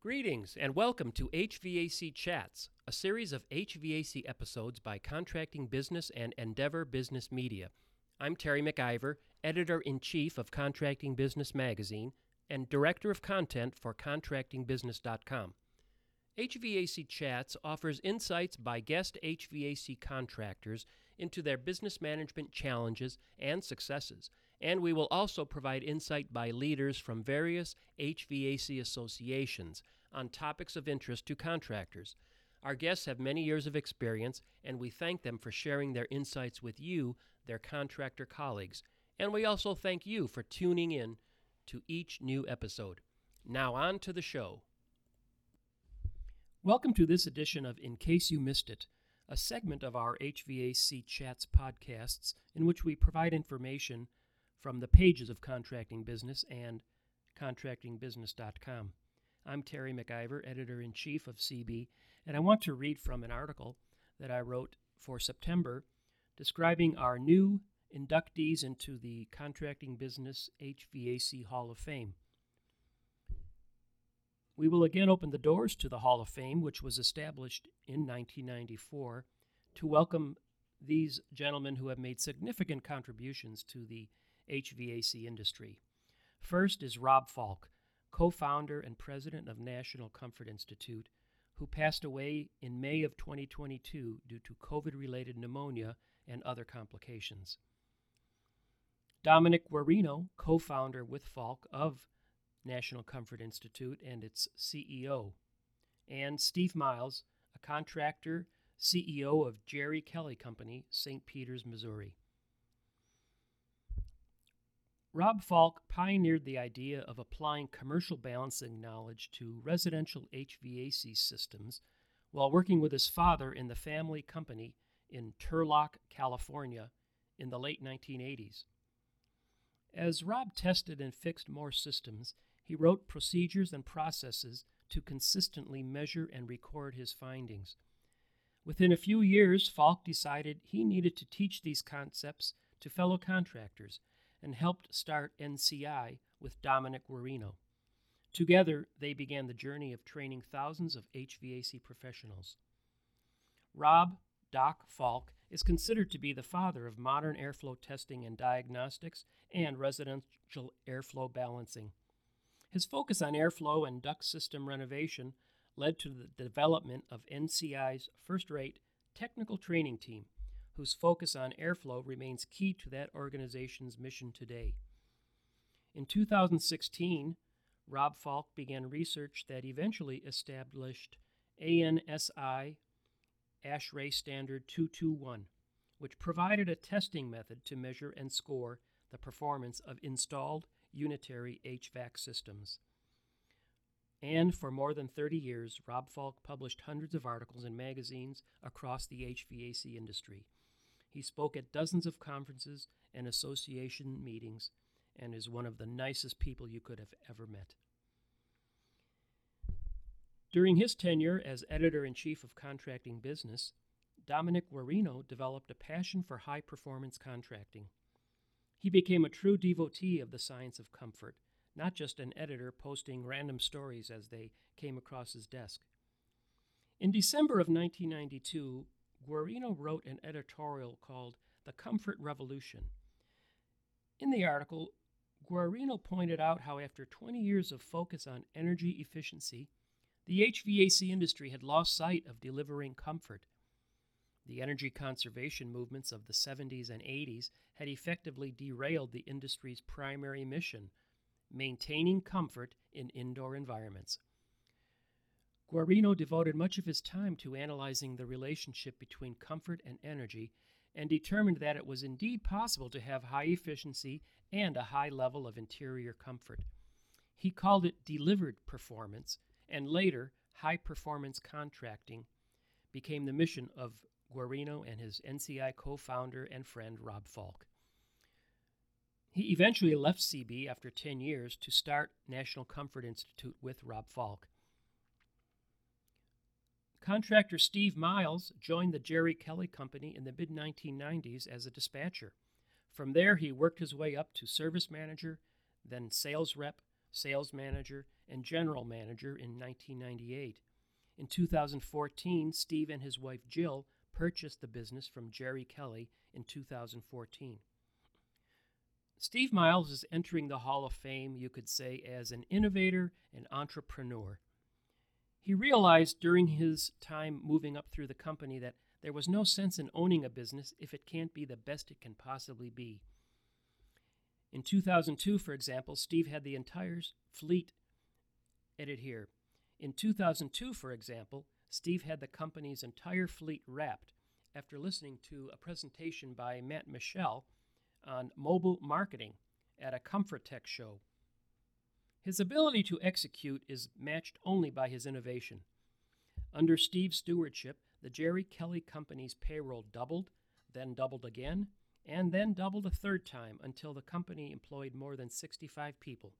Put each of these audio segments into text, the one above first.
Greetings and welcome to HVAC Chats, a series of HVAC episodes by Contracting Business and Endeavor Business Media. I'm Terry McIver, editor in chief of Contracting Business Magazine and director of content for ContractingBusiness.com. HVAC Chats offers insights by guest HVAC contractors into their business management challenges and successes, and we will also provide insight by leaders from various HVAC associations on topics of interest to contractors. Our guests have many years of experience, and we thank them for sharing their insights with you, their contractor colleagues. And we also thank you for tuning in to each new episode. Now, on to the show. Welcome to this edition of In Case You Missed It, a segment of our HVAC Chats podcasts in which we provide information from the pages of Contracting Business and ContractingBusiness.com. I'm Terry McIver, editor in chief of CB, and I want to read from an article that I wrote for September describing our new inductees into the Contracting Business HVAC Hall of Fame. We will again open the doors to the Hall of Fame, which was established in 1994, to welcome these gentlemen who have made significant contributions to the HVAC industry. First is Rob Falk, co founder and president of National Comfort Institute, who passed away in May of 2022 due to COVID related pneumonia and other complications. Dominic Guarino, co founder with Falk of National Comfort Institute and its CEO. And Steve Miles, a contractor, CEO of Jerry Kelly Company, St. Peters, Missouri. Rob Falk pioneered the idea of applying commercial balancing knowledge to residential HVAC systems while working with his father in the family company in Turlock, California in the late 1980s. As Rob tested and fixed more systems, he wrote procedures and processes to consistently measure and record his findings. Within a few years, Falk decided he needed to teach these concepts to fellow contractors and helped start NCI with Dominic Guarino. Together, they began the journey of training thousands of HVAC professionals. Rob Doc Falk is considered to be the father of modern airflow testing and diagnostics and residential airflow balancing. His focus on airflow and duct system renovation led to the development of NCI's first rate technical training team, whose focus on airflow remains key to that organization's mission today. In 2016, Rob Falk began research that eventually established ANSI ASHRAE Standard 221, which provided a testing method to measure and score the performance of installed unitary HVAC systems. And for more than 30 years, Rob Falk published hundreds of articles in magazines across the HVAC industry. He spoke at dozens of conferences and association meetings and is one of the nicest people you could have ever met. During his tenure as editor in chief of Contracting Business, Dominic Guarino developed a passion for high performance contracting. He became a true devotee of the science of comfort, not just an editor posting random stories as they came across his desk. In December of 1992, Guarino wrote an editorial called The Comfort Revolution. In the article, Guarino pointed out how, after 20 years of focus on energy efficiency, the HVAC industry had lost sight of delivering comfort the energy conservation movements of the 70s and 80s had effectively derailed the industry's primary mission maintaining comfort in indoor environments. Guarino devoted much of his time to analyzing the relationship between comfort and energy and determined that it was indeed possible to have high efficiency and a high level of interior comfort. He called it delivered performance, and later, high performance contracting became the mission of Guarino and his NCI co founder and friend Rob Falk. He eventually left CB after 10 years to start National Comfort Institute with Rob Falk. Contractor Steve Miles joined the Jerry Kelly Company in the mid 1990s as a dispatcher. From there, he worked his way up to service manager, then sales rep, sales manager, and general manager in 1998. In 2014, Steve and his wife Jill purchased the business from Jerry Kelly in 2014. Steve Miles is entering the Hall of Fame, you could say, as an innovator and entrepreneur. He realized during his time moving up through the company that there was no sense in owning a business if it can't be the best it can possibly be. In 2002, for example, Steve had the entire fleet edit here. In 2002, for example, Steve had the company's entire fleet wrapped after listening to a presentation by Matt Michel on mobile marketing at a Comfortech show. His ability to execute is matched only by his innovation. Under Steve's stewardship, the Jerry Kelly Company's payroll doubled, then doubled again, and then doubled a third time until the company employed more than 65 people.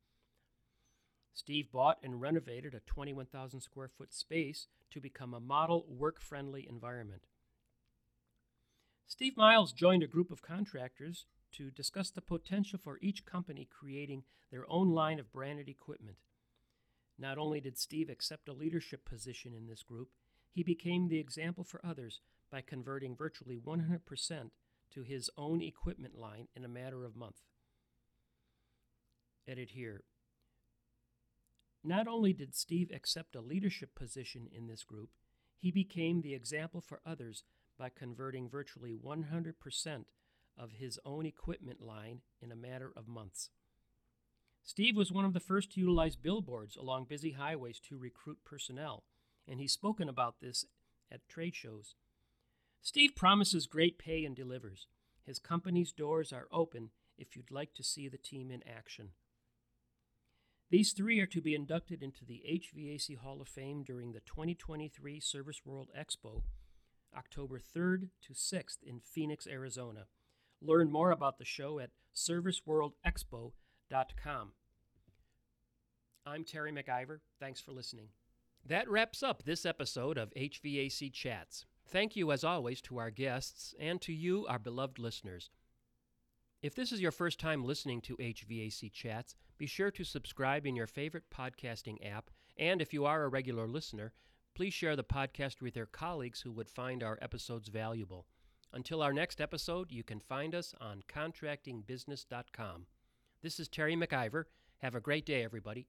Steve bought and renovated a 21,000 square foot space to become a model work friendly environment. Steve Miles joined a group of contractors to discuss the potential for each company creating their own line of branded equipment. Not only did Steve accept a leadership position in this group, he became the example for others by converting virtually 100% to his own equipment line in a matter of months. Edit here. Not only did Steve accept a leadership position in this group, he became the example for others by converting virtually 100% of his own equipment line in a matter of months. Steve was one of the first to utilize billboards along busy highways to recruit personnel, and he's spoken about this at trade shows. Steve promises great pay and delivers. His company's doors are open if you'd like to see the team in action. These three are to be inducted into the HVAC Hall of Fame during the 2023 Service World Expo, October 3rd to 6th in Phoenix, Arizona. Learn more about the show at serviceworldexpo.com. I'm Terry McIver. Thanks for listening. That wraps up this episode of HVAC Chats. Thank you, as always, to our guests and to you, our beloved listeners. If this is your first time listening to HVAC Chats, be sure to subscribe in your favorite podcasting app. And if you are a regular listener, please share the podcast with your colleagues who would find our episodes valuable. Until our next episode, you can find us on contractingbusiness.com. This is Terry McIver. Have a great day, everybody.